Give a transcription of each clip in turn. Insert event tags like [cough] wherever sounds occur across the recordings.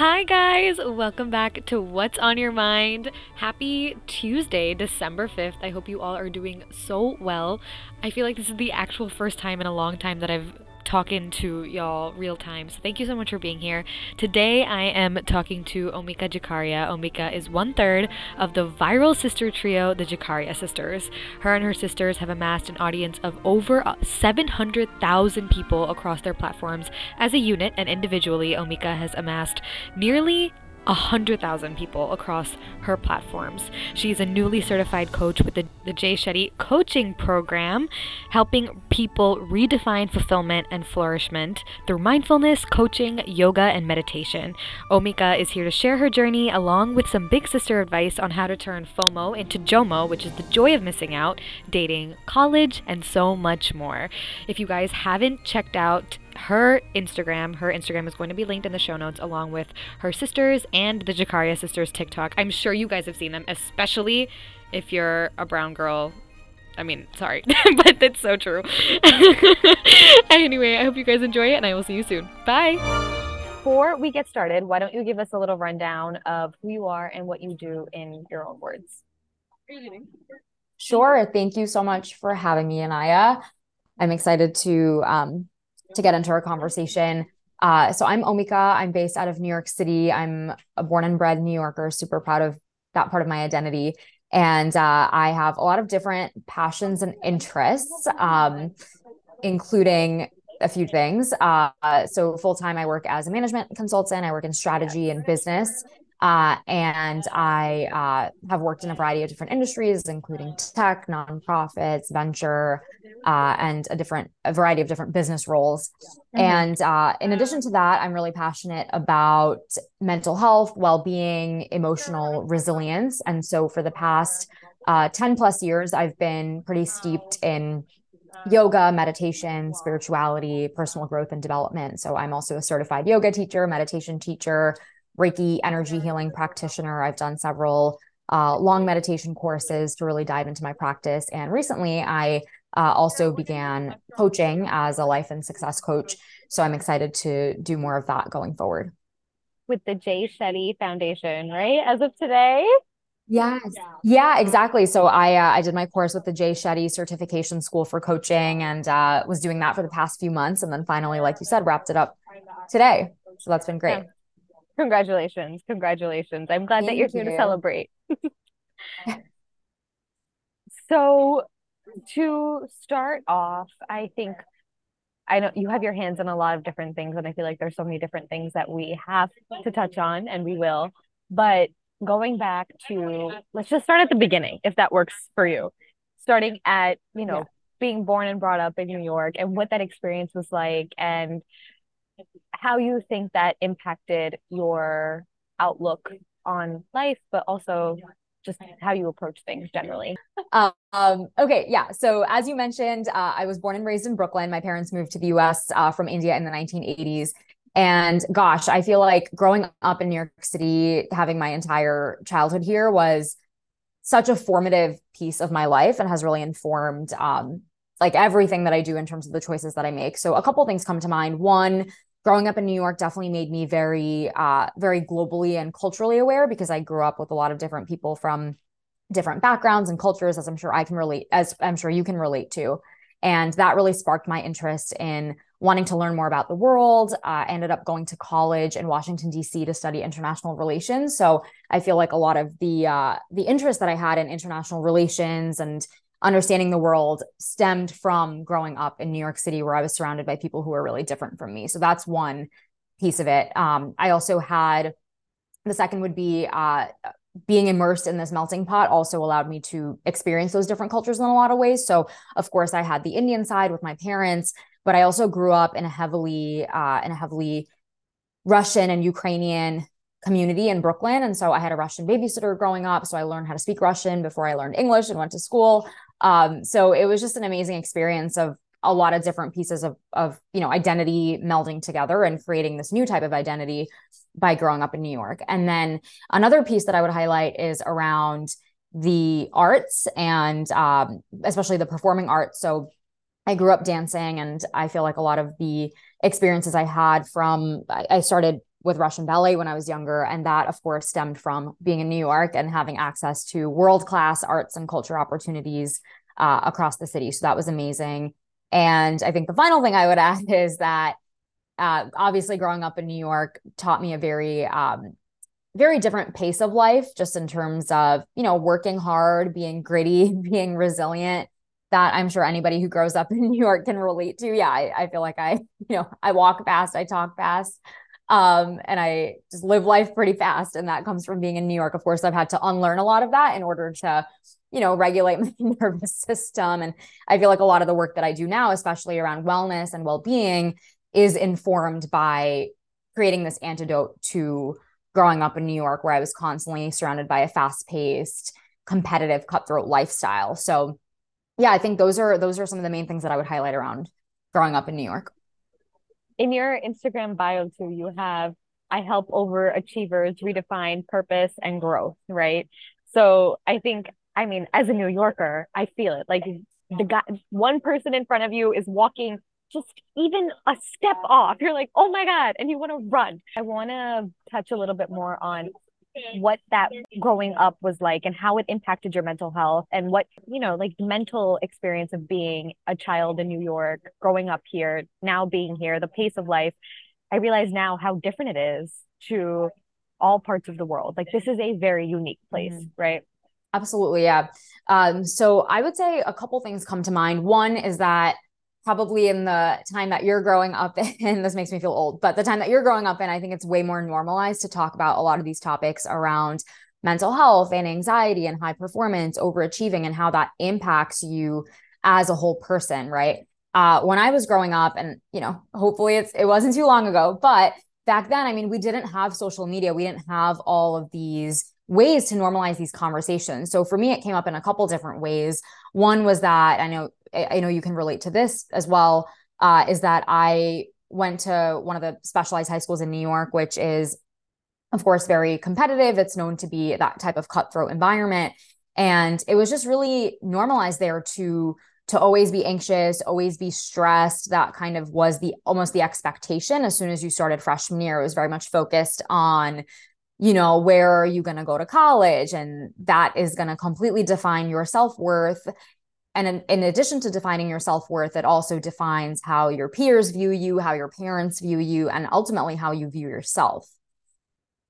Hi, guys. Welcome back to What's on Your Mind. Happy Tuesday, December 5th. I hope you all are doing so well. I feel like this is the actual first time in a long time that I've talking to y'all real time. So thank you so much for being here. Today I am talking to Omika Jikaria. Omika is one third of the viral sister trio, the Jikaria sisters. Her and her sisters have amassed an audience of over uh, 700,000 people across their platforms. As a unit and individually, Omika has amassed nearly 100,000 people across her platforms. She's a newly certified coach with the, the Jay Shetty coaching program, helping people redefine fulfillment and flourishment through mindfulness, coaching, yoga, and meditation. Omika is here to share her journey along with some big sister advice on how to turn FOMO into JOMO, which is the joy of missing out, dating, college, and so much more. If you guys haven't checked out her Instagram. Her Instagram is going to be linked in the show notes along with her sisters and the Jikaria sisters TikTok. I'm sure you guys have seen them, especially if you're a brown girl. I mean, sorry, [laughs] but that's so true. [laughs] anyway, I hope you guys enjoy it and I will see you soon. Bye. Before we get started, why don't you give us a little rundown of who you are and what you do in your own words? Sure. Thank you so much for having me, Anaya. I'm excited to um, to get into our conversation. Uh, so I'm Omika. I'm based out of New York City. I'm a born and bred New Yorker, super proud of that part of my identity. And uh, I have a lot of different passions and interests, um, including a few things. Uh, so full time, I work as a management consultant. I work in strategy and business. Uh, and I uh, have worked in a variety of different industries, including tech, nonprofits, venture, uh, and a different a variety of different business roles. Mm-hmm. And uh, in addition to that, I'm really passionate about mental health, well-being, emotional resilience. And so for the past uh, 10 plus years, I've been pretty steeped in yoga, meditation, spirituality, personal growth and development. So I'm also a certified yoga teacher, meditation teacher, Reiki energy healing practitioner. I've done several uh, long meditation courses to really dive into my practice. And recently, I uh, also began coaching as a life and success coach. So I'm excited to do more of that going forward. With the Jay Shetty Foundation, right? As of today? Yes. Yeah, exactly. So I uh, I did my course with the Jay Shetty Certification School for Coaching and uh, was doing that for the past few months, and then finally, like you said, wrapped it up today. So that's been great. Yeah. Congratulations. Congratulations. I'm glad Thank that you're here you. to celebrate. [laughs] so, to start off, I think I know you have your hands on a lot of different things, and I feel like there's so many different things that we have to touch on, and we will. But going back to let's just start at the beginning, if that works for you. Starting at, you know, yeah. being born and brought up in New York and what that experience was like and how you think that impacted your outlook on life, but also just how you approach things generally. Um, okay, yeah. So as you mentioned, uh, I was born and raised in Brooklyn. My parents moved to the U.S. Uh, from India in the 1980s. And gosh, I feel like growing up in New York City, having my entire childhood here was such a formative piece of my life and has really informed um, like everything that I do in terms of the choices that I make. So a couple things come to mind. One, growing up in New York definitely made me very, uh, very globally and culturally aware because I grew up with a lot of different people from different backgrounds and cultures, as I'm sure I can relate, as I'm sure you can relate to. And that really sparked my interest in wanting to learn more about the world. Uh, ended up going to college in Washington D.C. to study international relations. So I feel like a lot of the uh, the interest that I had in international relations and understanding the world stemmed from growing up in New York City, where I was surrounded by people who were really different from me. So that's one piece of it. Um, I also had the second would be uh, being immersed in this melting pot also allowed me to experience those different cultures in a lot of ways. So, of course, I had the Indian side with my parents, but I also grew up in a heavily uh, in a heavily Russian and Ukrainian community in Brooklyn. And so I had a Russian babysitter growing up. So I learned how to speak Russian before I learned English and went to school. Um, so it was just an amazing experience of a lot of different pieces of of you know identity melding together and creating this new type of identity by growing up in New York. And then another piece that I would highlight is around the arts and um, especially the performing arts. So I grew up dancing, and I feel like a lot of the experiences I had from I, I started with Russian ballet when I was younger. And that, of course, stemmed from being in New York and having access to world class arts and culture opportunities uh, across the city. So that was amazing. And I think the final thing I would [laughs] add is that uh, obviously growing up in New York taught me a very, um, very different pace of life, just in terms of, you know, working hard, being gritty, [laughs] being resilient. That I'm sure anybody who grows up [laughs] in New York can relate to. Yeah, I, I feel like I, you know, I walk fast, I talk fast. Um, and I just live life pretty fast. And that comes from being in New York. Of course, I've had to unlearn a lot of that in order to, you know, regulate [laughs] my nervous system. And I feel like a lot of the work that I do now, especially around wellness and well being, is informed by creating this antidote to growing up in New York, where I was constantly surrounded by a fast paced, competitive, cutthroat lifestyle. So, yeah, I think those are those are some of the main things that I would highlight around growing up in New York in your Instagram bio too, you have I help overachievers redefine purpose and growth, right? So I think, I mean, as a New Yorker, I feel it. Like the guy, one person in front of you is walking just even a step off. You're like, oh my God, and you want to run. I want to touch a little bit more on what that growing up was like and how it impacted your mental health and what you know like the mental experience of being a child in new york growing up here now being here the pace of life. I realize now how different it is to all parts of the world. Like this is a very unique place mm-hmm. right? Absolutely yeah. Um so i would say a couple things come to mind. One is that probably in the time that you're growing up [laughs] in, this makes me feel old, but the time that you're growing up in, I think it's way more normalized to talk about a lot of these topics around mental health and anxiety and high performance, overachieving, and how that impacts you as a whole person, right? Uh, when I was growing up, and you know, hopefully it's it wasn't too long ago, but back then, I mean, we didn't have social media, we didn't have all of these ways to normalize these conversations. So for me, it came up in a couple different ways. One was that I know I know you can relate to this as well, uh, is that I went to one of the specialized high schools in New York, which is, of course, very competitive. It's known to be that type of cutthroat environment. And it was just really normalized there to to always be anxious, always be stressed. That kind of was the almost the expectation as soon as you started freshman year. It was very much focused on, you know, where are you going to go to college? And that is going to completely define your self worth and in, in, addition to defining your self-worth it also defines how your peers view you how your parents view you and ultimately how you view yourself.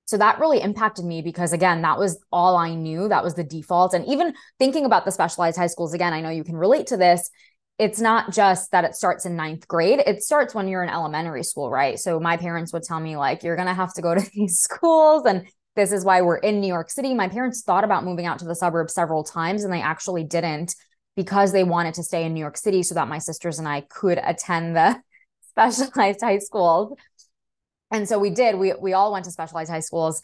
So that really impacted me because again that was all i knew. That was the default. And even thinking about the specialized high schools again i know you can relate to this it's not just that it starts in ninth grade it starts when you're in elementary school right so my parents would tell me like you're gonna have to go to [laughs] these schools and this is why we're in new york city my parents thought about moving out to the suburbs several times and they actually didn't because they wanted to stay in New York City so that my sisters and I could attend the [laughs] specialized high schools. And so we did. We we all went to specialized high schools.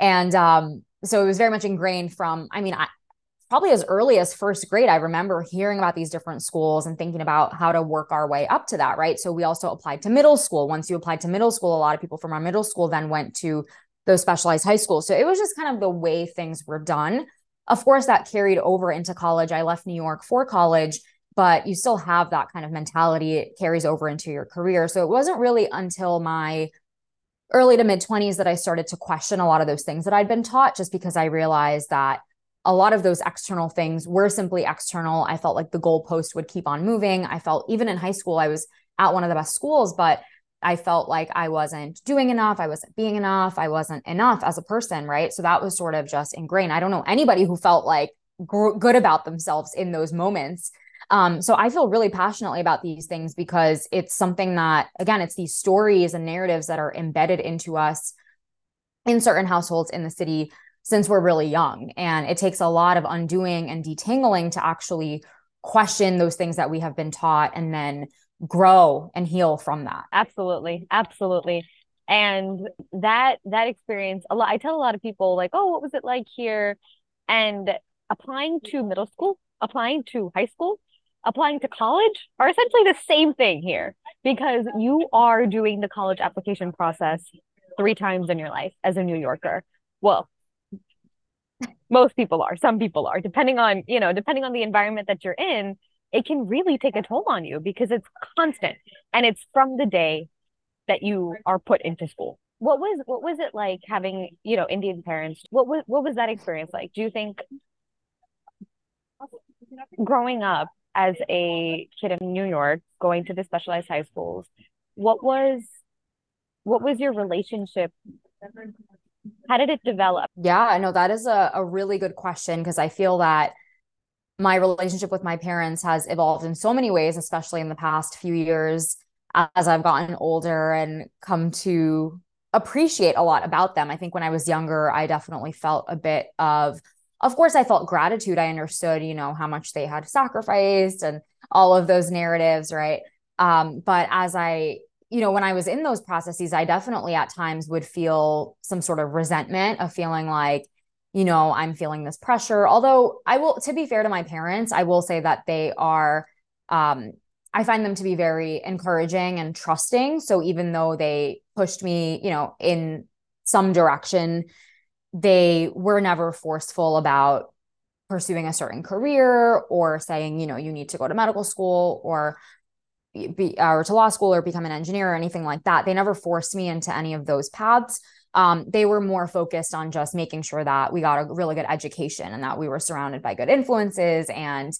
And um, so it was very much ingrained from, I mean, I, probably as early as first grade, I remember hearing about these different schools and thinking about how to work our way up to that, right? So we also applied to middle school. Once you applied to middle school, a lot of people from our middle school then went to those specialized high schools. So it was just kind of the way things were done of course, that carried over into college. I left New York for college, but you still have that kind of mentality. It carries over into your career. So it wasn't really until my early to mid 20s that I started to question a lot of those things that I'd been taught, just because I realized that a lot of those external things were simply external. I felt like the goalpost would keep on moving. I felt even in high school, I was at one of the best schools, but I felt like I wasn't doing enough. I wasn't being enough. I wasn't enough as a person. Right. So that was sort of just ingrained. I don't know anybody who felt like gr- good about themselves in those moments. Um, so I feel really passionately about these things because it's something that, again, it's these stories and narratives that are embedded into us in certain households in the city since we're really young. And it takes a lot of undoing and detangling to actually question those things that we have been taught and then grow and heal from that. Absolutely. Absolutely. And that that experience a lot I tell a lot of people like, "Oh, what was it like here?" And applying to middle school, applying to high school, applying to college are essentially the same thing here because you are doing the college application process three times in your life as a New Yorker. Well, most people are, some people are, depending on, you know, depending on the environment that you're in, it can really take a toll on you because it's constant and it's from the day that you are put into school what was what was it like having you know Indian parents? What was what was that experience like? Do you think growing up as a kid in New York, going to the specialized high schools, what was what was your relationship? How did it develop? Yeah, no, that is a, a really good question because I feel that my relationship with my parents has evolved in so many ways, especially in the past few years as I've gotten older and come to appreciate a lot about them. I think when I was younger, I definitely felt a bit of, of course, I felt gratitude. I understood, you know, how much they had sacrificed and all of those narratives, right? Um, but as I, you know, when I was in those processes, I definitely at times would feel some sort of resentment of feeling like, you know, I'm feeling this pressure. Although I will, to be fair to my parents, I will say that they are, um, I find them to be very encouraging and trusting. So even though they pushed me, you know, in some direction, they were never forceful about pursuing a certain career or saying, you know, you need to go to medical school or be or to law school or become an engineer or anything like that. They never forced me into any of those paths. Um, they were more focused on just making sure that we got a really good education and that we were surrounded by good influences and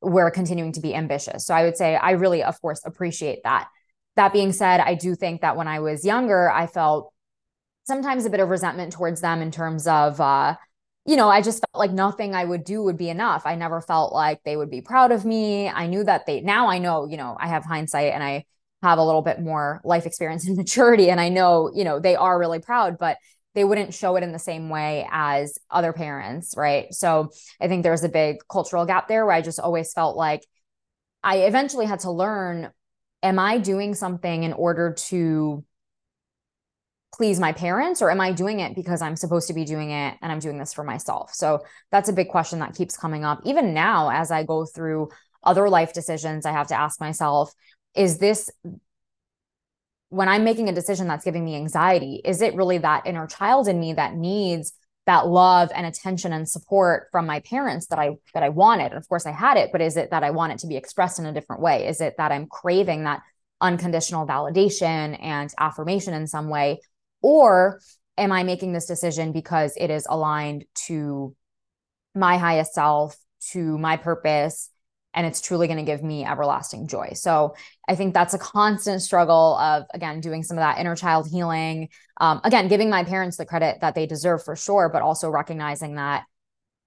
we're continuing to be ambitious. So I would say I really, of course, appreciate that. That being said, I do think that when I was younger, I felt sometimes a bit of resentment towards them in terms of, uh, you know, I just felt like nothing I would do would be enough. I never felt like they would be proud of me. I knew that they, now I know, you know, I have hindsight and I have a little bit more life experience [laughs] and maturity. And I know, you know, they are really proud, but they wouldn't show it in the same way as other parents, right? So I think there's a big cultural gap there where I just always felt like I eventually had to learn am I doing something in order to please my parents or am I doing it because I'm supposed to be doing it and I'm doing this for myself? So that's a big question that keeps coming up. Even now, as I go through other life decisions, I have to ask myself, is this when I'm making a decision that's giving me anxiety, is it really that inner child in me that needs that love and attention and support from my parents that I that I wanted? And of course I had it, but is it that I want it to be expressed in a different way? Is it that I'm craving that unconditional validation and affirmation in some way? Or am I making this decision because it is aligned to my highest self, to my purpose, and it's truly going to give me everlasting joy. So I think that's a constant struggle of again doing some of that inner child healing. Um, again, giving my parents the credit that they deserve for sure, but also recognizing that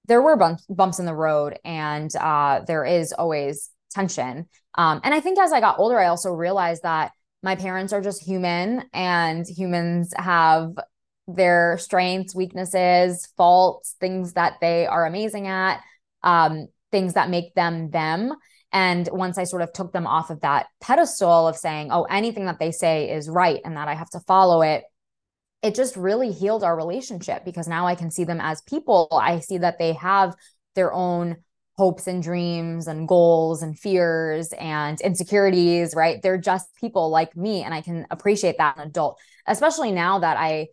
there were bumps, bumps in the road, and uh, there is always tension. Um, and I think as I got older, I also realized that my parents are just human, and humans have their strengths, weaknesses, faults, things that they are amazing at. Um, things that make them them. And once I sort of took them off of that pedestal of saying, oh, anything that they say is right and that I have to follow it, it just really healed our relationship because now I can see them as people. I see that they have their own hopes and dreams and goals and fears and insecurities, right? They're just people like me. And I can appreciate that an adult, especially now that I,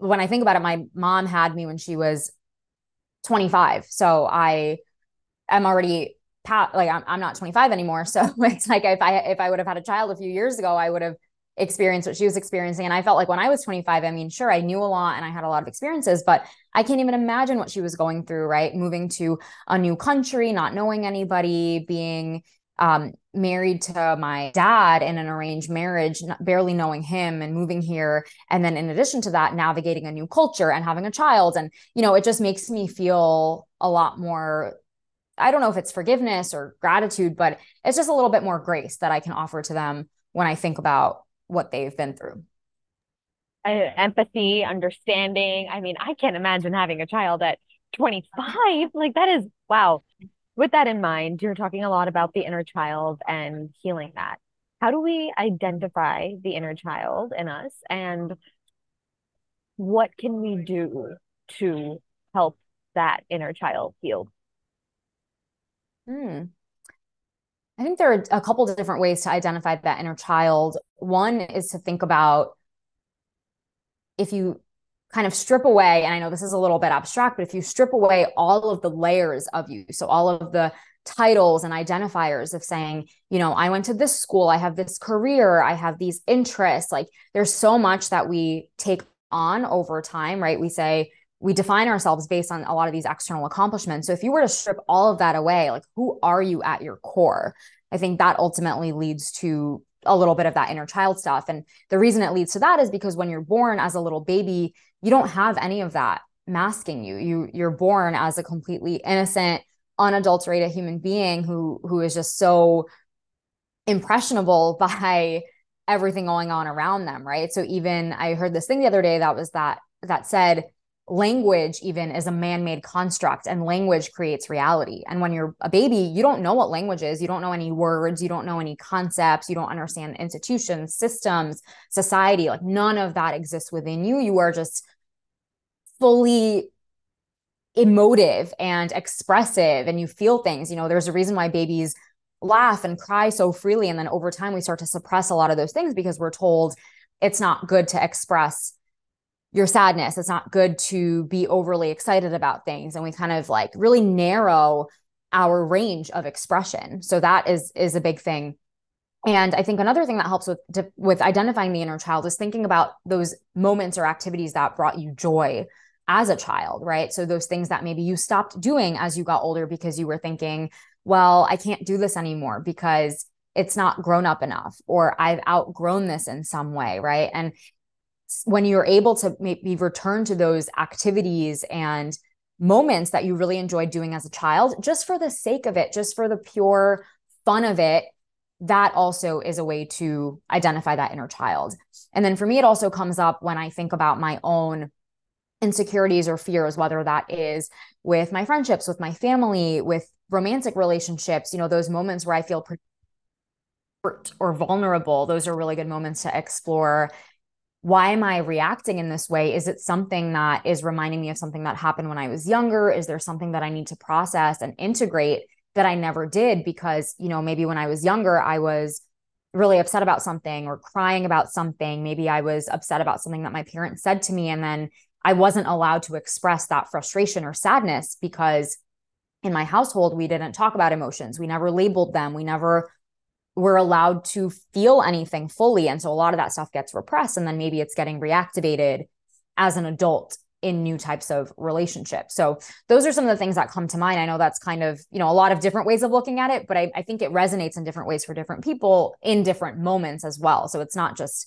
when I think about it, my mom had me when she was 25. So I, I'm already like I'm, I'm not 25 anymore. [laughs] So it's like if I if I would have had a child a few years ago, I would have experienced what she was experiencing. And I felt like when I was 25, I mean, sure, I knew a lot and I had a lot of experiences, but I can't even imagine what she was going through, right? Moving to a new country, not knowing anybody, being um, married to my dad in an arranged marriage, barely knowing him and moving here. And then in addition to that, navigating a new culture and having a child. And, you know, it just makes me feel a lot more I don't know if it's forgiveness or gratitude, but it's just a little bit more grace that I can offer to them when I think about what they've been through. Uh, empathy, understanding. I mean, I can't imagine having a child at 25. [laughs] Like, that is wow. With that in mind, you're talking a lot about the inner child and healing that. How do we identify the inner child in us and what can we do to help that inner child heal? Hmm. I think there are a couple of different ways to identify that inner child. One is to think about if you kind of strip away, and I know this is a little bit abstract, but if you strip away all of the layers of you, so all of the titles and identifiers of saying, you know, I went to this school, I have this career, I have these interests, like there's so much that we take on over time, right? We say we define ourselves based on a lot of these external accomplishments. So if you were to strip all of that away, like who are you at your core? I think that ultimately leads to a little bit of that inner child stuff. And the reason it leads to that is because when you're born as a little baby, you don't have any of that masking you. You you're born as a completely innocent, unadulterated human being who who is just so impressionable [laughs] by everything going on around them, right? So even I heard this thing the other day that was that that said language even is a man-made construct and language creates reality. And when you're a baby you don't know what language is. You don't know any words. You don't know any concepts. You don't understand institutions systems society. Like none of that exists within you. You are just fully emotive and expressive and you feel things. You know there's a reason why babies laugh and cry so freely and then over time we start to suppress a lot of those things because we're told it's not good to express your sadness. It's not good to be overly excited about things. And we kind of like really narrow our range of expression. So that is is a big thing. And I think another thing that helps with with identifying the inner child is thinking about those moments or activities that brought you joy as a child, right? So those things that maybe you stopped doing as you got older because you were thinking, well, I can't do this anymore because it's not grown up enough or I've outgrown this in some way, right? And when you're able to maybe return to those activities and moments that you really enjoyed doing as a child, just for the sake of it, just for the pure fun of it, that also is a way to identify that inner child. And then for me, it also comes up when I think about my own insecurities or fears, whether that is with my friendships, with my family, with romantic relationships, you know, those moments where I feel hurt or vulnerable, those are really good moments to explore why am I reacting in this way? Is it something that is reminding me of something that happened when I was younger? Is there something that I need to process and integrate that I never did? Because, you know, maybe when I was younger, I was really upset about something or crying about something. Maybe I was upset about something that my parents said to me. And then I wasn't allowed to express that frustration or sadness because in my household, we didn't talk about emotions. We never labeled them. We never we're allowed to feel anything fully. And so a lot of that stuff gets repressed. And then maybe it's getting reactivated as an adult in new types of relationships. So those are some of the things that come to mind. I know that's kind of, you know, a lot of different ways of looking at it, but I, I think it resonates in different ways for different people in different moments as well. So it's not just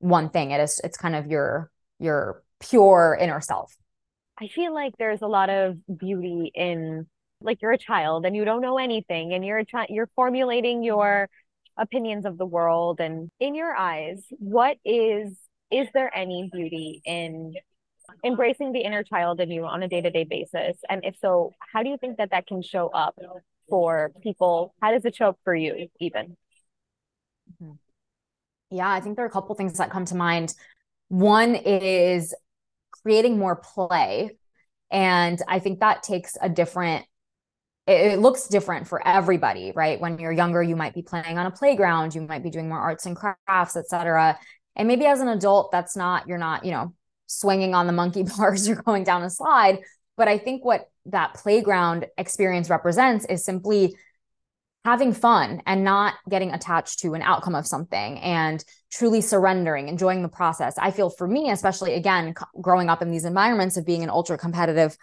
one thing. It is it's kind of your your pure inner self. I feel like there's a lot of beauty in like you're a child and you don't know anything and you're trying you're formulating your opinions of the world and in your eyes what is is there any beauty in embracing the inner child in you on a day-to-day basis? And if so how do you think that that can show up for people? How does it show up for you even? Mm-hmm. yeah i think there are a couple things that come to mind. One is creating more play and i think that takes a different it, it looks different for everybody, right? When you're younger, you might be playing on a playground, you might be doing more arts and crafts, etc. And maybe as an adult, that's not, you're not, you know, swinging on the monkey [laughs] bars, you're going down a slide. But I think what that playground experience represents is simply having fun and not getting attached to an outcome of something and truly surrendering, enjoying the process. I feel for me, especially again, growing up in these environments of being in ultra competitive,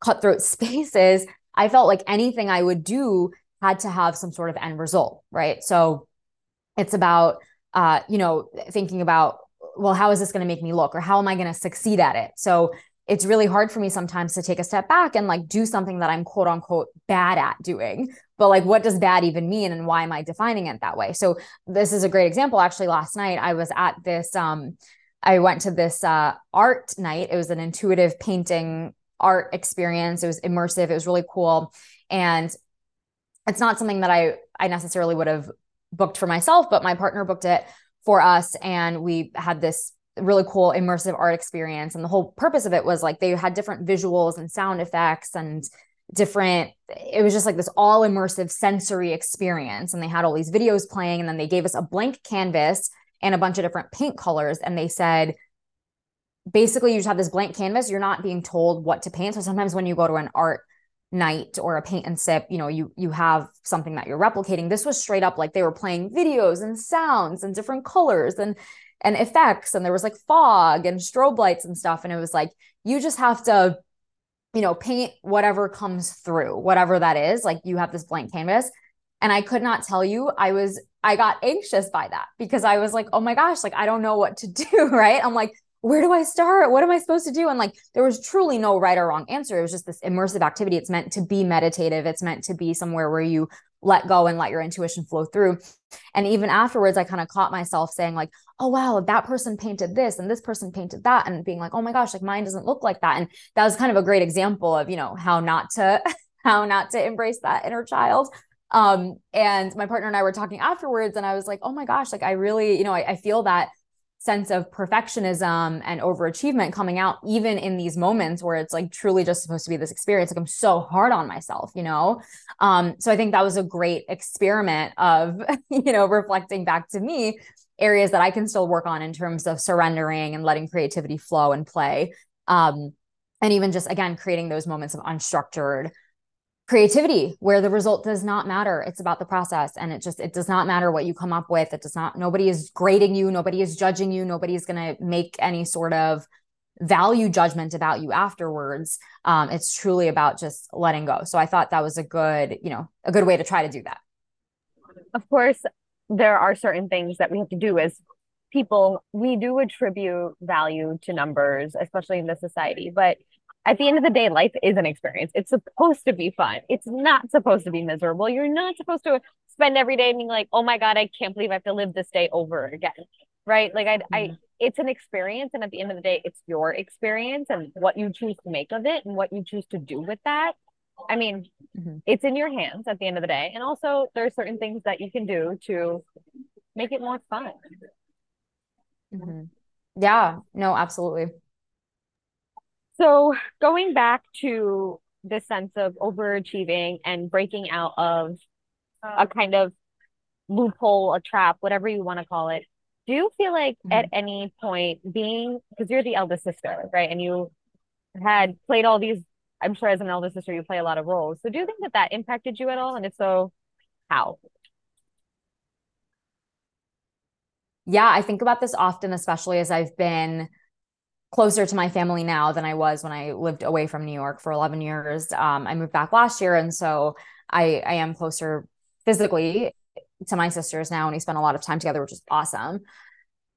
cutthroat [laughs] spaces, I felt like anything I would do had to have some sort of end result, right? So it's about uh, you know, thinking about, well, how is this going to make me look or how am I going to succeed at it? So it's really hard for me sometimes to take a step back and like do something that I'm quote unquote bad at doing. But like, what does bad even mean and why am I defining it that way? So this is a great example. Actually, last night I was at this, um, I went to this uh, art night. It was an intuitive painting art experience. It was immersive. It was really cool. And it's not something that I I necessarily would have booked for myself, but my partner booked it for us and we had this really cool immersive art experience and the whole purpose of it was like they had different visuals and sound effects and different it was just like this all immersive sensory experience and they had all these videos playing and then they gave us a blank canvas and a bunch of different paint colors and they said basically you just have this blank canvas. You're not being told what to paint. So sometimes when you go to an art night or a paint and sip you know you you have something that you're replicating. This was straight up like they were playing videos and sounds and different colors and and effects. And there was like fog and strobe lights and stuff. And it was like you just have to you know paint whatever comes through whatever that is. Like you have this blank canvas. And i could not tell you i was i got anxious by that because i was like oh my gosh like i don't know what to [laughs] do right? I'm like where do I start? What am I supposed to do? And like, there was truly no right or wrong answer. It was just this immersive activity. It's meant to be meditative. It's meant to be somewhere where you let go and let your intuition flow through. And even afterwards, I kind of caught myself saying, like, oh, wow, that person painted this and this person painted that. And being like, oh my gosh, like mine doesn't look like that. And that was kind of a great example of, you know, how not to, [laughs] how not to embrace that inner child. Um, and my partner and I were talking afterwards, and I was like, oh my gosh, like I really, you know, I, I feel that sense of perfectionism and overachievement coming out even in these moments where it's like truly just supposed to be this experience. Like i'm so hard on myself you know? Um so i think that was a great experiment of [laughs] you know reflecting back to me areas that i can still work on in terms of surrendering and letting creativity flow and play. Um and even just again creating those moments of unstructured creativity where the result does not matter. It's about the process and it just it does not matter what you come up with. It does not nobody is grading you nobody is judging you nobody is going to make any sort of value judgment about you afterwards. Um, it's truly about just letting go. So i thought that was a good you know a good way to try to do that. Of course there are certain things that we have to do as people. We do attribute value to numbers especially in this society but at the end of the day, life is an experience. It's supposed to be fun. It's not supposed to be miserable. You're not supposed to spend every day being like, oh my God, I can't believe I have to live this day over again. Right. Like I mm-hmm. I it's an experience. And at the end of the day, it's your experience and what you choose to make of it and what you choose to do with that. I mean, mm-hmm. it's in your hands at the end of the day. And also there are certain things that you can do to make it more fun. Mm-hmm. Yeah, no, absolutely. So going back to the sense of overachieving and breaking out of a kind of loophole, a trap, whatever you want to call it, do you feel like mm-hmm. at any point being because you're the eldest sister, right? And you had played all these, I'm sure as an eldest sister, you play a lot of roles. So do you think that that impacted you at all? And if so, how? Yeah, I think about this often, especially as I've been closer to my family now than I was when I lived away from New York for 11 years. Um, I moved back last year, and so I, I am closer physically to my sisters now, and we spend a lot of time together, which is awesome.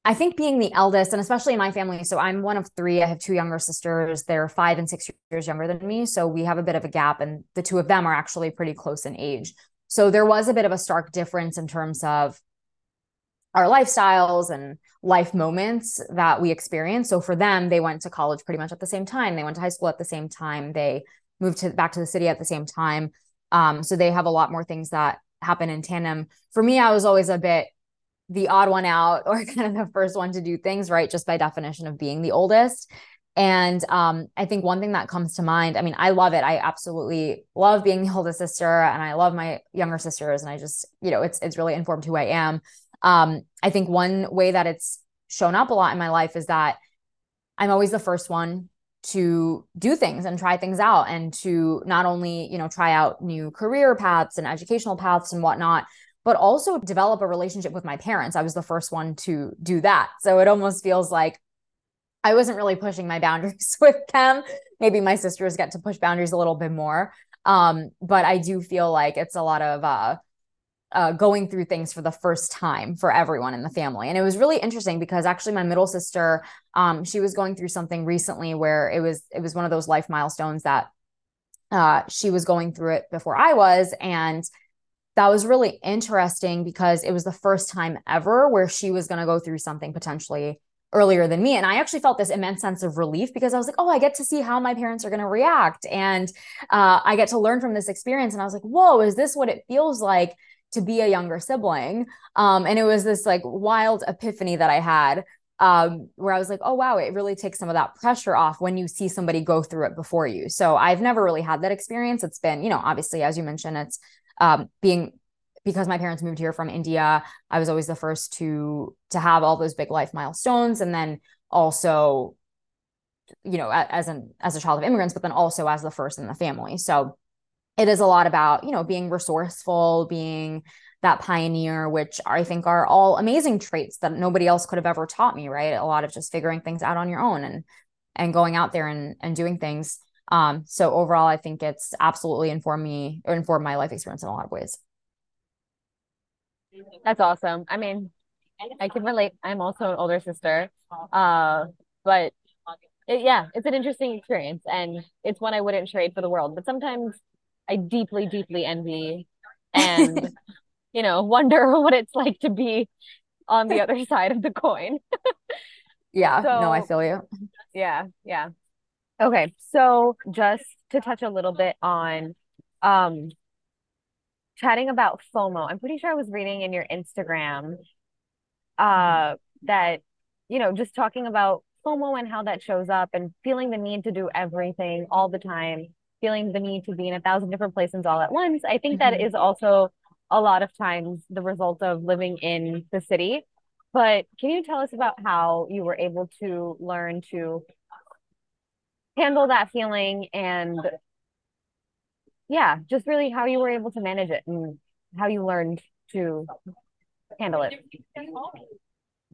I think being the eldest, and especially in my family, so I'm one of three. I have two younger sisters. They're five and six years younger than me. So we have a bit of a gap, and the two of them are actually pretty close in age. So there was a bit of a stark difference in terms of our lifestyles and life moments that we experience. So for them, they went to college pretty much at the same time. They went to high school at the same time. They moved to back to the city at the same time. Um, so they have a lot more things that happen in tandem. For me, I was always a bit the odd one out [laughs] or kind of the first one to do things right, just by definition of being the oldest. And um, I think one thing that comes to mind, I mean, I love it. I absolutely love being the [laughs] oldest sister and I love my younger sisters. And I just, you know, it's it's really informed who I am. Um, I think one way that it's shown up a lot in my life is that I'm always the first one to do things and try things out and to not only, you know, try out new career paths and educational paths and whatnot, but also develop a relationship with my parents. I was the first one to do that. So it almost feels like I wasn't really pushing my boundaries [laughs] with them. Maybe my sisters get to push boundaries a little bit more. Um, but I do feel like it's a lot of uh, uh, going through things for the first time for everyone in the family. And it was really interesting because actually my middle sister, um, she was going through something recently where it was it was one of those life milestones that uh, she was going through it before I was, and that was really interesting because it was the first time ever where she was going to go through something potentially earlier than me. And I actually felt this immense sense of relief because I was like, oh, I get to see how my parents are going to react. And uh, I get to learn from this experience. And I was like, whoa, is this what it feels like to be a younger sibling. Um, and it was this like wild epiphany that I had um, where I was like, oh, wow, it really takes some of that pressure off when you see somebody go through it before you. So I've never really had that experience. It's been, you know, obviously, as you mentioned, it's um, being because my parents moved here from India. I was always the first to to have all those big life milestones, and then also, you know, as an as a child of immigrants, but then also as the first in the family. So it is a lot about you know being resourceful being that pioneer, which I think are all amazing traits that nobody else could have ever taught me, right? A lot of just figuring things out on your own and and going out there and and doing things. Um, so overall, I think it's absolutely informed me or informed my life experience in a lot of ways. That's awesome. I mean, I can relate. I'm also an older sister. Uh, but it, yeah, it's an interesting experience and it's one I wouldn't trade for the world. But sometimes I deeply, deeply envy and, you know, [laughs] wonder what it's like to be on the other [laughs] side of the coin. [laughs] yeah, so, no, I feel you. Yeah, yeah. Okay, so just to touch a little bit on um chatting about FOMO. I'm pretty sure I was reading in your Instagram uh that you know, just talking about FOMO and how that shows up and feeling the need to do everything all the time, feeling the need to be in a thousand different places all at once. I think mm-hmm. that is also a lot of times the result of living in the city. But can you tell us about how you were able to learn to handle that feeling and yeah, just really how you were able to manage it and how you learned to handle it.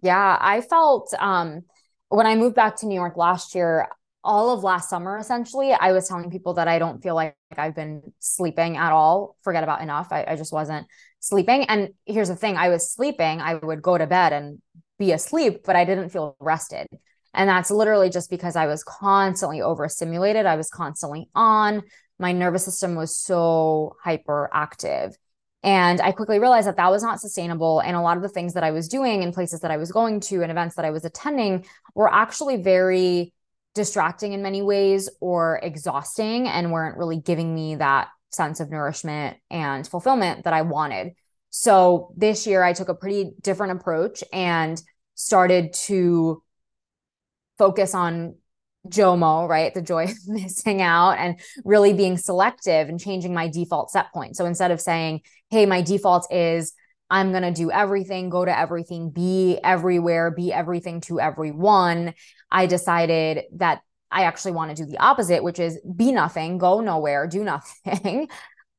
Yeah, I felt um when I moved back to New York last year, all of last summer essentially, I was telling people that I don't feel like I've been sleeping at all. Forget about enough. I, I just wasn't sleeping. And here's the thing I was sleeping, I would go to bed and be asleep, but I didn't feel rested. And that's literally just because I was constantly overstimulated. I was constantly on. My nervous system was so hyperactive. And I quickly realized that that was not sustainable. And a lot of the things that I was doing and places that I was going to and events that I was attending were actually very distracting in many ways or exhausting and weren't really giving me that sense of nourishment and fulfillment that I wanted. So this year I took a pretty different approach and started to focus on JOMO, right? The joy [laughs] of missing out and really being selective and changing my default set point. So instead of saying, hey, my default is I'm going to do everything, go to everything, be everywhere, be everything to everyone, I decided that I actually want to do the opposite, which is be nothing, go nowhere, do [laughs] nothing.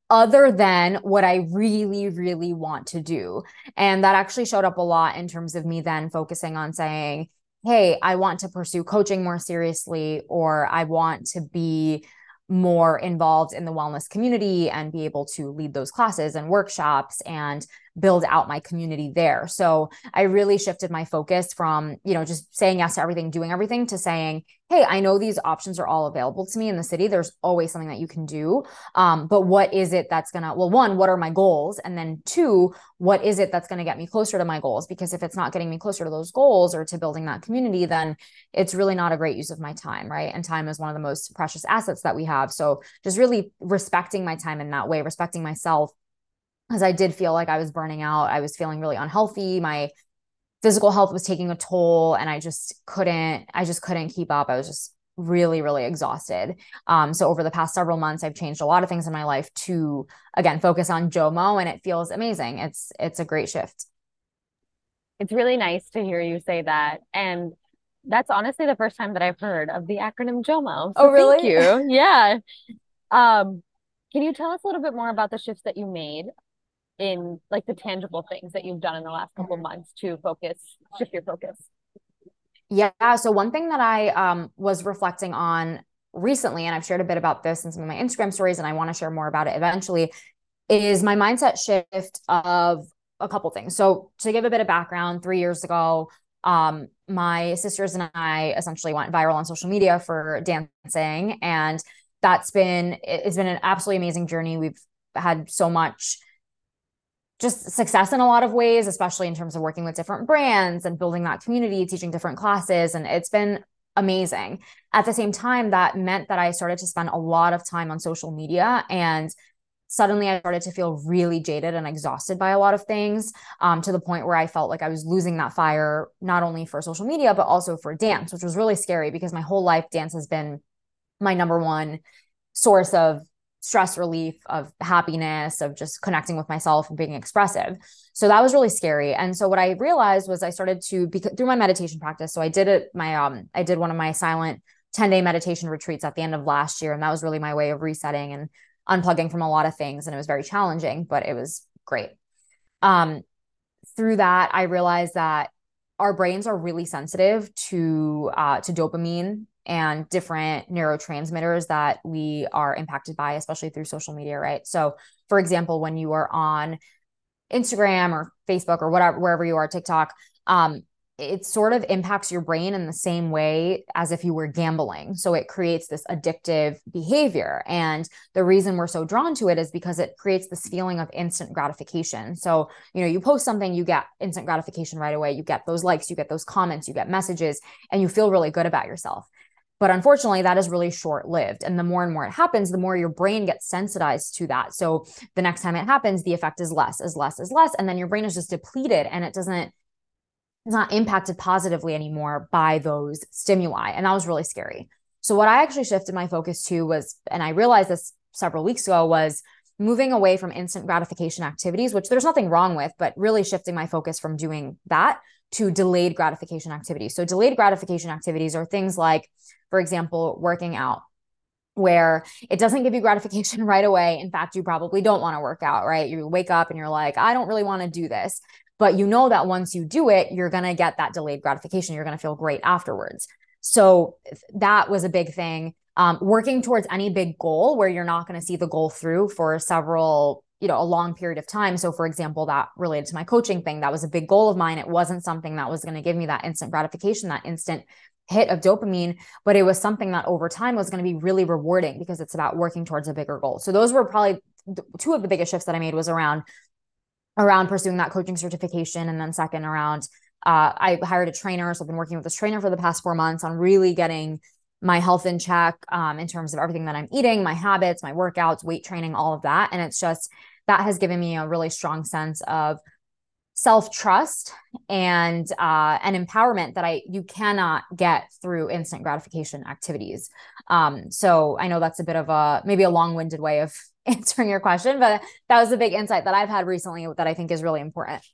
other than what I really, really want to do. And that actually showed up a lot in terms of me then focusing on saying, hey, I want to pursue coaching more seriously, or I want to be more involved in the wellness community and be able to lead those classes and workshops and build out my community there. So I really shifted my focus from, you know, just saying yes to everything, doing everything to saying, hey, I know these options are all available to me in the city. There's always something that you can do. Um, but what is it that's going to, well, one, what are my goals? And then two, what is it that's going to get me closer to my goals? Because if it's not getting me closer to those goals or to building that community, then it's really not a great use of my time. Right. And time is one of the most precious assets that we have. So just really respecting my time in that way, respecting myself because I did feel like I was burning out. I was feeling really unhealthy. My physical health was taking a toll and I just couldn't I just couldn't keep up. I was just really really exhausted. Um so over the past several months I've changed a lot of things in my life to again focus on JOMO and it feels amazing. It's it's a great shift. It's really nice to hear you say that and that's honestly the first time that I've heard of the acronym JOMO. So oh really? Thank you. [laughs] yeah. Um can you tell us a little bit more about the shifts that you made in like the tangible things that you've done in the last couple months to focus shift your focus? Yeah so one thing that i um, was reflecting on recently and i've shared a bit about this in some of my instagram stories and i want to share more about it eventually is my mindset shift of a couple things. So to give a bit of background three years ago um, my sisters and i essentially went viral on social media for dancing and that's been it's been an absolutely amazing journey. We've had so much just success in a lot of ways, especially in terms of working with different brands and building that community, teaching different classes. And it's been amazing. At the same time, that meant that I started to spend a lot of time on social media and suddenly I started to feel really jaded and exhausted by a lot of things um, to the point where I felt like I was losing that fire, not only for social media, but also for dance, which was really scary because my whole life, dance has been my number one source of stress relief, of happiness, of just connecting with myself and being expressive. So that was really scary. And so what I realized was I started to through my meditation practice. So I did it my um I did one of my silent 10-day meditation retreats at the end of last year and that was really my way of resetting and unplugging from a lot of things and it was very challenging, but it was great. um, through that, I realized that our brains are really sensitive to uh, to dopamine and different neurotransmitters that we are impacted by, especially through social media, right? So, for example, when you are on Instagram or Facebook or whatever, wherever you are, TikTok, um, it sort of impacts your brain in the same way as if you were gambling. So it creates this addictive behavior. And the reason we're so drawn to it is because it creates this feeling of instant gratification. So, you know, you post something, you get instant gratification right away. You get those likes, you get those comments, you get messages, and you feel really good about yourself. But unfortunately, that is really short lived. And the more and more it happens, the more your brain gets sensitized to that. So the next time it happens, the effect is less, is less, is less. And then your brain is just depleted and it doesn't it's not impacted positively anymore by those stimuli. And that was really scary. So, what I actually shifted my focus to was, and I realized this several weeks ago, was moving away from instant gratification activities, which there's nothing wrong with, but really shifting my focus from doing that to delayed gratification activities. So, delayed gratification activities are things like, for example, working out, where it doesn't give you gratification [laughs] right away. In fact, you probably don't want to work out, right? You wake up and you're like, I don't really want to do this. But you know that once you do it, you're going to get that delayed gratification. You're going to feel great afterwards. So that was a big thing. Um, working towards any big goal where you're not going to see the goal through for several you know a long period of time so for example that related to my coaching thing that was a big goal of mine it wasn't something that was going to give me that instant gratification that instant hit of dopamine but it was something that over time was going to be really rewarding because it's about working towards a bigger goal so those were probably two of the biggest shifts that i made was around around pursuing that coaching certification. And then second around, uh, I hired a trainer. So I've been working with this trainer for the past four months on really getting my health in check um, in terms of everything that I'm eating, my habits, my workouts, weight training, all of that. And it's just that has given me a really strong sense of self trust and uh, an empowerment that I you cannot get through instant gratification activities. Um, so I know that's a bit of a maybe a long winded way of [laughs] answering your question, but that was a big insight that I've had recently that I think is really important.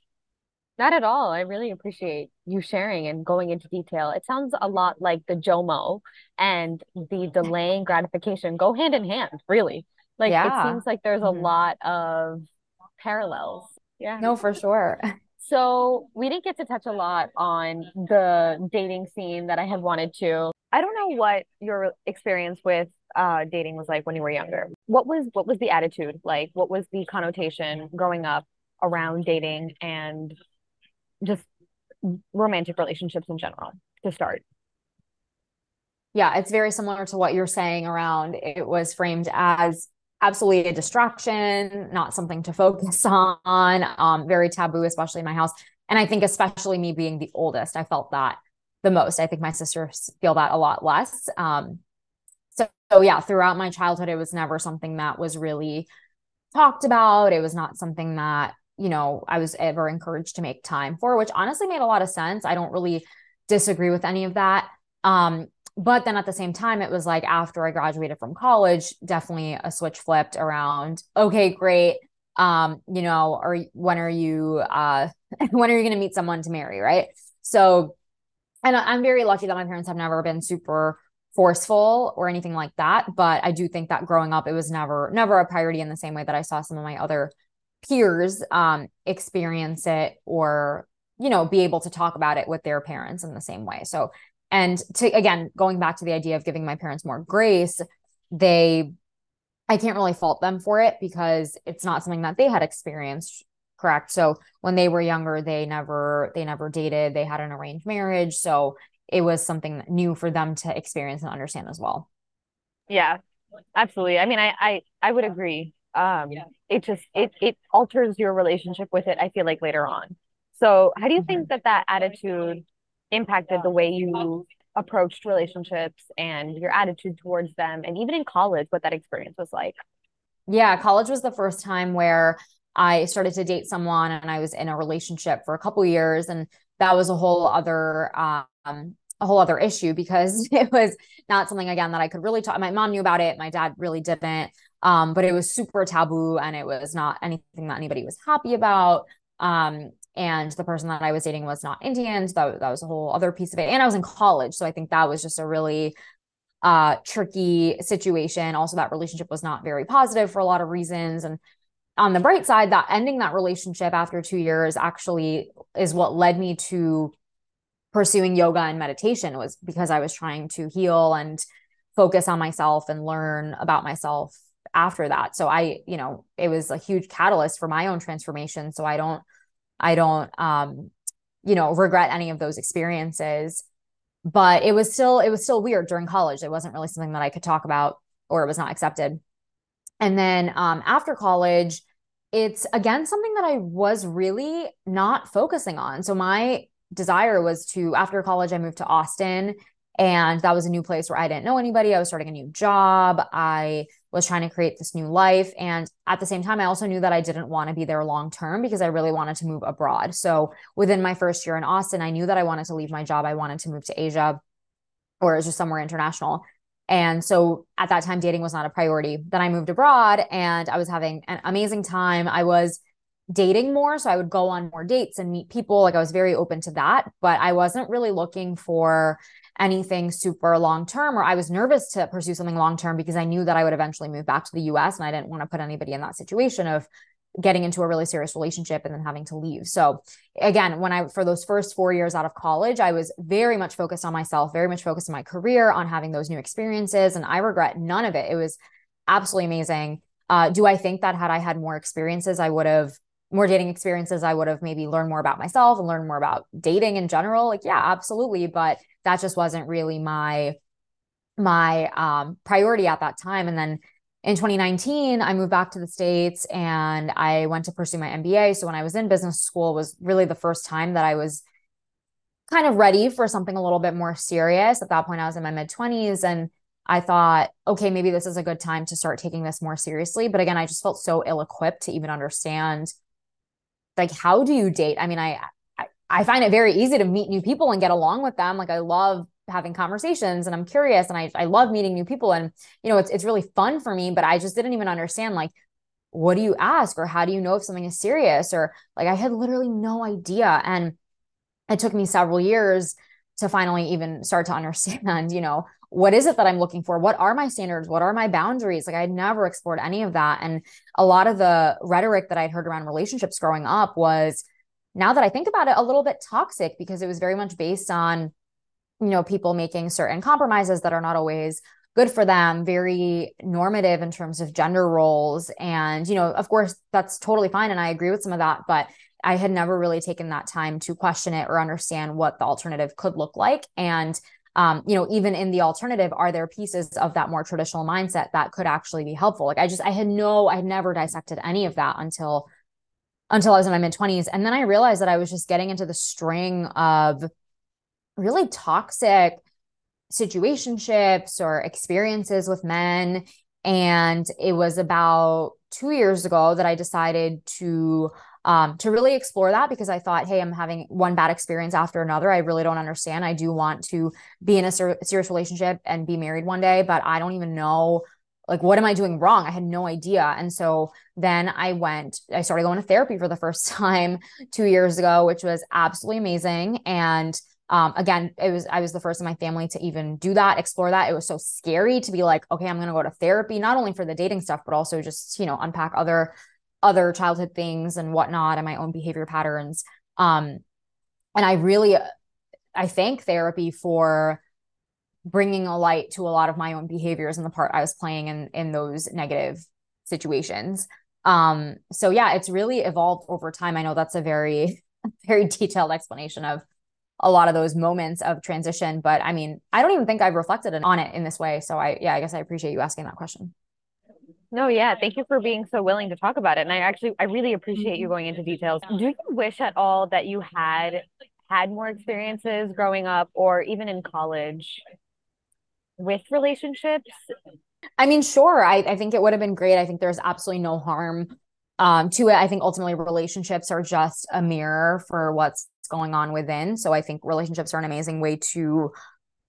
Not at all. I really appreciate you sharing and going into detail. It sounds a lot like the JOMO and the [laughs] delaying gratification go hand in hand, really. Like yeah. it seems like there's mm-hmm. a lot of parallels. Yeah. No, for sure. [laughs] So we didn't get to touch a lot on the dating scene that I had wanted to. I don't know what your experience with uh, dating was like when you were younger. What was what was the attitude like? What was the connotation growing up around dating and just romantic relationships in general to start? Yeah, it's very similar to what you're saying around it was framed as absolutely a distraction, not something to focus [laughs] on, um, very taboo, especially in my house. And I think, especially me being the oldest, I felt that the most. I think my sisters feel that a lot less. Um, so, so yeah, throughout my childhood, it was never something that was really talked about. It was not something that, you know, I was ever encouraged to make time for, which honestly made a lot of sense. I don't really disagree with any of that. Um, but then at the same time, it was like after I graduated from college, definitely a switch flipped around. Okay, great. Um, you know, or when are you uh [laughs] when are you gonna meet someone to marry, right? So and I'm very lucky that my parents have never been super forceful or anything like that but i do think that growing up it was never never a priority in the same way that i saw some of my other peers um, experience it or you know be able to talk about it with their parents in the same way so and to again going back to the idea of giving my parents more grace they i can't really fault them for it because it's not something that they had experienced correct so when they were younger they never they never dated they had an arranged marriage so it was something new for them to experience and understand as well. Yeah, absolutely. I mean, I I, I would agree. Um, yeah. it just it it alters your relationship with it. I feel like later on. So, how do you mm-hmm. think that that attitude impacted the way you approached relationships and your attitude towards them, and even in college, what that experience was like? Yeah, college was the first time where I started to date someone, and I was in a relationship for a couple years, and that was a whole other um, a whole other issue because [laughs] it was not something again that I could really talk. My mom knew about it, my dad really didn't. Um, but it was super taboo and it was not anything that anybody was happy about. Um, and the person that I was dating was not Indian. So that, that was a whole other piece of it. And I was in college. So I think that was just a really uh tricky situation. Also, that relationship was not very positive for a lot of reasons. And on the bright side, that ending that relationship after two years actually is what led me to pursuing yoga and meditation was because I was trying to heal and focus on myself and learn about myself after that. So I, you know, it was a huge catalyst for my own transformation. So I don't, I don't, um, you know, regret any of those experiences. But it was still, it was still weird during college. It wasn't really something that I could talk about or it was not accepted. And then um, after college, it's again something that I was really not focusing on. So my desire was to, after college, I moved to Austin. And that was a new place where I didn't know anybody. I was starting a new job. I was trying to create this new life. And at the same time, I also knew that I didn't want to be there long term because I really wanted to move abroad. So within my first year in Austin, I knew that I wanted to leave my job. I wanted to move to Asia or it was just somewhere international. And so at that time, dating was not a priority. Then I moved abroad and I was having an amazing time. I was dating more. So I would go on more dates and meet people. Like I was very open to that, but I wasn't really looking for anything super long term, or I was nervous to pursue something long term because I knew that I would eventually move back to the US and I didn't want to put anybody in that situation of getting into a really serious relationship and then having to leave. So again, when I for those first 4 years out of college, I was very much focused on myself, very much focused on my career, on having those new experiences and I regret none of it. It was absolutely amazing. Uh, do I think that had I had more experiences, I would have more dating experiences, I would have maybe learned more about myself and learned more about dating in general. Like, yeah, absolutely. But that just wasn't really my my um, priority at that time. And then in 2019, I moved back to the States and I went to pursue my MBA. So when I was in business school was really the first time that I was kind of ready for something a little bit more serious. At that point, I was in my mid 20s and I thought, okay, maybe this is a good time to start taking this more seriously. But again, I just felt so ill equipped to even understand like how do you date? I mean, I, I I find it very easy to meet new people and get along with them. Like I love having conversations and I'm curious and I, I love meeting new people and you know it's it's really fun for me but I just didn't even understand like what do you ask or how do you know if something is serious or like I had literally no idea and it took me several years to finally even start to [laughs] understand you know what is it that I'm looking for? What are my standards? What are my boundaries? Like I'd never explored any of that. And a lot of the rhetoric that I'd heard around relationships growing up was now that I think about it a little bit toxic because it was very much based on you know people making certain compromises that are not always good for them very normative in terms of gender roles. And you know of course that's totally fine and i agree with some of that but i had never really taken that time to question it or understand what the alternative could look like. And um, you know even in the alternative are there pieces of that more traditional mindset that could actually be helpful like i just i had no i had never dissected any of that until until i was in my mid 20s and then i realized that i was just getting into the string of really toxic situationships or experiences with men. And it was about two years ago that I decided to um, to really explore that because I thought, hey, I'm having one bad experience after another. I really don't understand. I do want to be in a ser- serious relationship and be married one day, but I don't even know like what am I doing wrong? I had no idea. And so then I went, I started going to therapy for the first [laughs] time two years ago, which was absolutely amazing. And um, again, it was I was the first in my family to even do that, explore that. It was so scary to be like, okay, I'm gonna go to therapy, not only for the dating stuff, but also just you know unpack other other childhood things and whatnot and my own behavior patterns. Um, and I really, I thank therapy for bringing a light to a lot of my own behaviors and the part I was playing in in those negative situations. Um, so yeah, it's really evolved over time. I know that's a very [laughs] very detailed explanation of a lot of those moments of transition. But I mean, I don't even think I've reflected on it in this way. So I, yeah, I guess I appreciate you asking that question. No, yeah. Thank you for being so willing to talk about it. And I actually, I really appreciate you mm-hmm. going into details. Do you wish at all that you had had more experiences growing up or even in college with relationships? I mean, sure. I, I think it would have been great. I think there's absolutely no harm um, to it. I think ultimately relationships are just a mirror for what's going on within. So I think relationships are an amazing way to,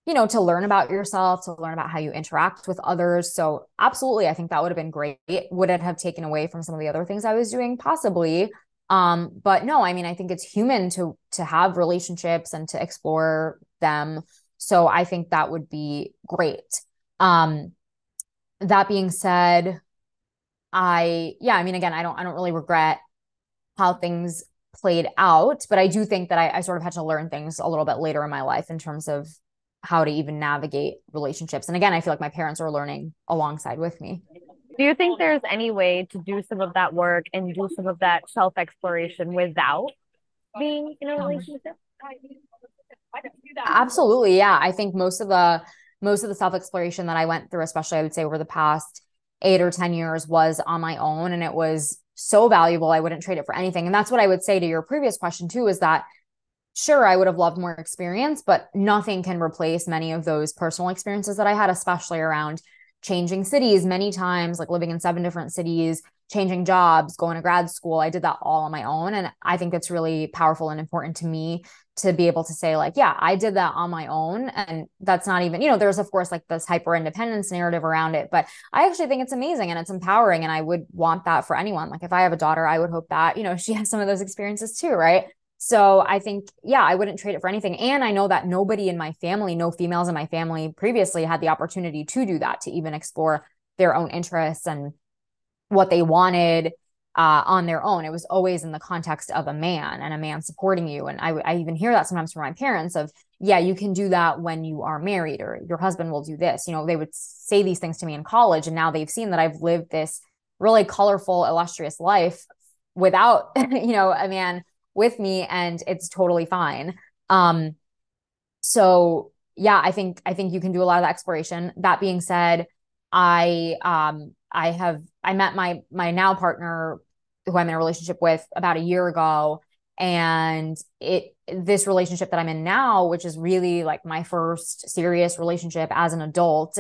you know, to learn about yourself, to learn about how you interact with others. So absolutely, I think that would have been great. Would it have taken away from some of the other things I was doing? Possibly. Um, but no, I mean, I think it's human to to have relationships and to explore them. So I think that would be great. Um, that being said, I yeah, I mean again, I don't I don't really regret how things played out, but I do think that I, I sort of had to learn things a little bit later in my life in terms of how to even navigate relationships. And again, I feel like my parents are learning alongside with me. Do you think there's any way to do some of that work and do some of that self exploration without being in a relationship? Absolutely. Yeah. I think most of the most of the self exploration that I went through, especially I would say over the past eight or 10 years, was on my own. And it was so valuable. I wouldn't trade it for anything. And that's what I would say to your previous question, too, is that sure, I would have loved more experience, but nothing can replace many of those personal experiences that I had, especially around changing cities many times, like living in seven different cities, changing jobs, going to grad school. I did that all on my own. And I think it's really powerful and important to me to be able to say, like, yeah, I did that on my own. And that's not even, you know, there's of course like this hyper independence narrative around it, but I actually think it's amazing and it's empowering. And I would want that for anyone. Like, if I have a daughter, I would hope that, you know, [laughs] she has some of those experiences too, right? So I think, yeah, I wouldn't trade it for anything. And I know that nobody in my family, no females in my family previously had the opportunity to do that, to even explore their own interests and what they wanted uh, on their own. It was always in the context of a man and a man supporting you. And I, I even hear that sometimes from my parents of, yeah, you can do that when you are married or your husband will do this. You know, they would say these things to me in college. And now they've seen that I've lived this really colorful, illustrious life without, [laughs] you know, a man with me and it's totally fine. Um, so yeah, I think I think you can do a lot of exploration. That being said, I um I have I met my my now partner who I'm in a relationship with about a year ago and it this relationship that I'm in now which is really like my first serious relationship as an adult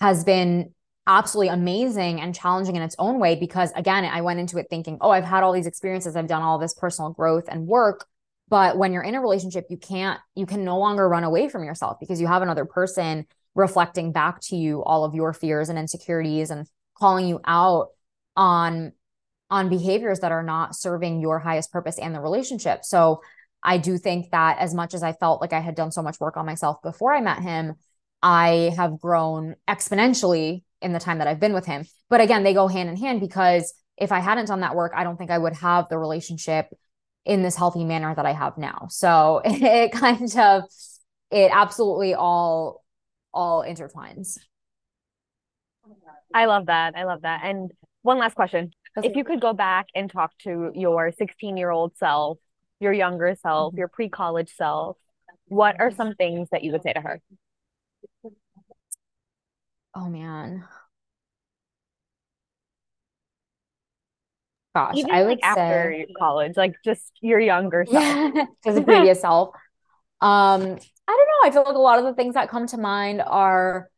has been absolutely amazing and challenging in its own way because again i went into it thinking oh i've had all these experiences. I've done all this personal growth and work. But when you're in a relationship you can't you can no longer run away from yourself because you have another person reflecting back to you all of your fears and insecurities and calling you out on on behaviors that are not serving your highest purpose and the relationship. So i do think that as much as i felt like i had done so much work on myself before i met him i have grown exponentially in the time that I've been with him. But again, they go hand in hand because if I hadn't done that work, I don't think I would have the relationship in this healthy manner that I have now. So [laughs] it kind of it absolutely all all intertwines. I love that. I love that. And one last question. If you could go back and talk to your 16 year old self, your younger self, mm-hmm. your pre college self, what are some things that you would say to her? Oh man. Gosh, Even I like after say college, like just your younger [laughs] self. yeah, [laughs] just [laughs] previous self. Um, I don't know. I feel like a lot of the things that come to mind are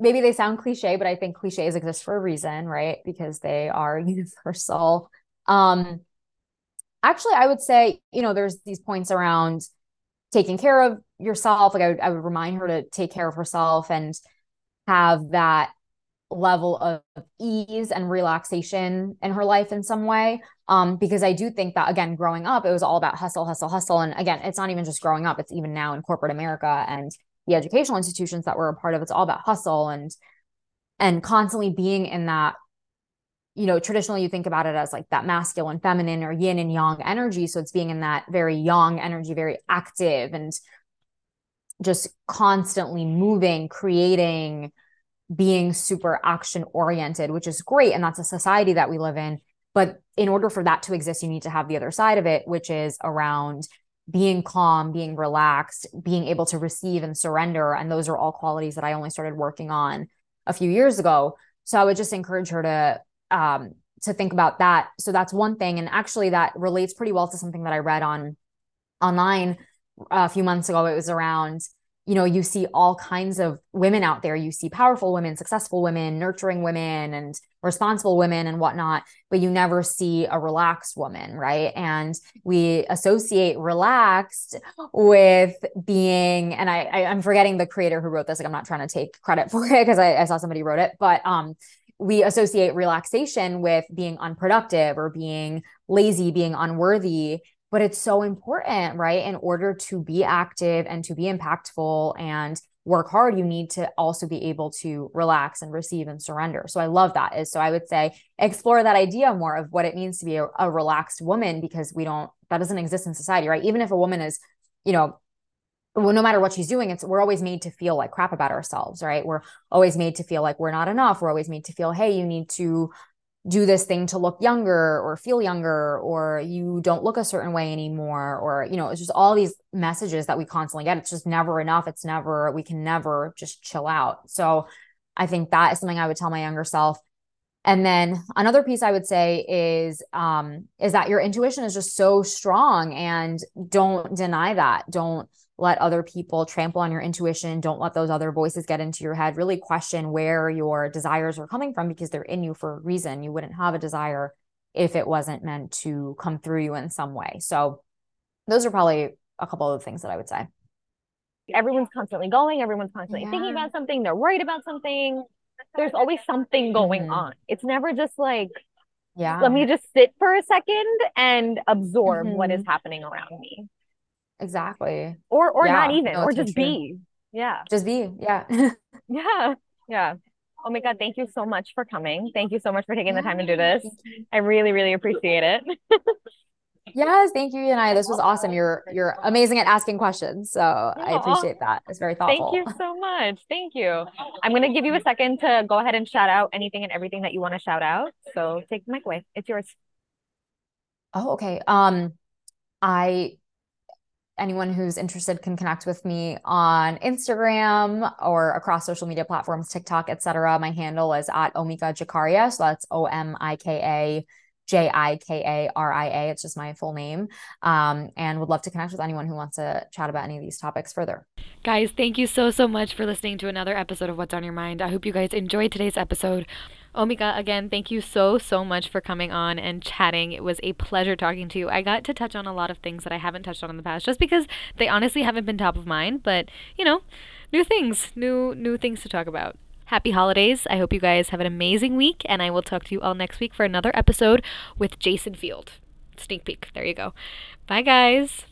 maybe they sound cliche, but I think cliches exist for a reason, right? Because they are universal. Um, actually, I would say, you know, there's these points around taking care of yourself like I would, I would remind her to take care of herself and have that level of ease and relaxation in her life in some way um because i do think that again growing up it was all about hustle hustle hustle and again it's not even just growing up it's even now in corporate america and the educational institutions that we're a part of it's all about hustle and and constantly being in that you know, traditionally you think about it as like that masculine, feminine, or yin and yang energy. So it's being in that very yang energy, very active and just constantly moving, creating, being super action oriented, which is great. And that's a society that we live in. But in order for that to exist, you need to have the other side of it, which is around being calm, being relaxed, being able to receive and surrender. And those are all qualities that I only started working on a few years ago. So I would just encourage her to um, to think about that. So that's one thing. And actually, that relates pretty well to something that I read on online a few months ago. It was around you know, you see all kinds of women out there. You see powerful women, successful women, nurturing women, and responsible women and whatnot, but you never see a relaxed woman, right? And we associate relaxed with being, and I, I am forgetting the creator who wrote this. Like I'm not trying to take credit [laughs] for it because I, I saw somebody wrote it, but um, we associate relaxation with being unproductive or being lazy, being unworthy. But it's so important, right? In order to be active and to be impactful and work hard, you need to also be able to relax and receive and surrender. So I love that. Is so I would say explore that idea more of what it means to be a, a relaxed woman because we don't that doesn't exist in society, right? Even if a woman is, you know, well, no matter what she's doing, it's we're always made to feel like crap about ourselves, right? We're always made to feel like we're not enough. We're always made to feel, hey, you need to do this thing to look younger or feel younger or you don't look a certain way anymore or you know it's just all these messages that we constantly get. It's just never enough. It's never we can never just chill out. So i think that is something i would tell my younger self. And then another piece i would say is um is that your intuition is just so strong and don't deny that. Don't let other people trample on your intuition. Don't let those other voices get into your head. Really question where your desires are coming from because they're in you for a reason. You wouldn't have a desire if it wasn't meant to come through you in some way. So, those are probably a couple of things that I would say. Everyone's constantly going, everyone's constantly yeah. thinking about something, they're worried about something. There's always something going mm-hmm. on. It's never just like, yeah, let me just sit for a second and absorb mm-hmm. what is mm-hmm. happening around me. Exactly. Or or yeah, not even, no, or just be. Yeah. Just be. Yeah. [laughs] yeah. Yeah. Oh my God, thank you so much for coming. Thank you so much for taking the time to do this. I really, really appreciate it. [laughs] yes, thank you, Yanai. This was awesome. You're you're amazing at asking questions. So I appreciate that. It's very thoughtful. Thank you so much. Thank you. I'm gonna give you a second to go ahead and shout out anything and everything that you want to shout out. So take the mic away. It's yours. Oh, okay. Um I anyone who's interested can connect with me on Instagram or across social media platforms, TikTok, etc. My handle is at Omika Jikaria. So that's O M I K A J I K A R I A. It's just my full name. Um, and would love to connect with anyone who wants to chat about any of these topics further. Guys, thank you so, so much for listening to another episode of What's on Your Mind. I hope you guys enjoyed today's episode. Omika, again, thank you so, so much for coming on and chatting. It was a pleasure talking to you. I got to touch on a lot of things that I haven't touched on in the past just because they honestly haven't been top of mind, but you know, new things, new new things to talk about. Happy holidays. I hope you guys have an amazing week and I will talk to you all next week for another episode with Jason Field. Sneak peek. There you go. Bye guys.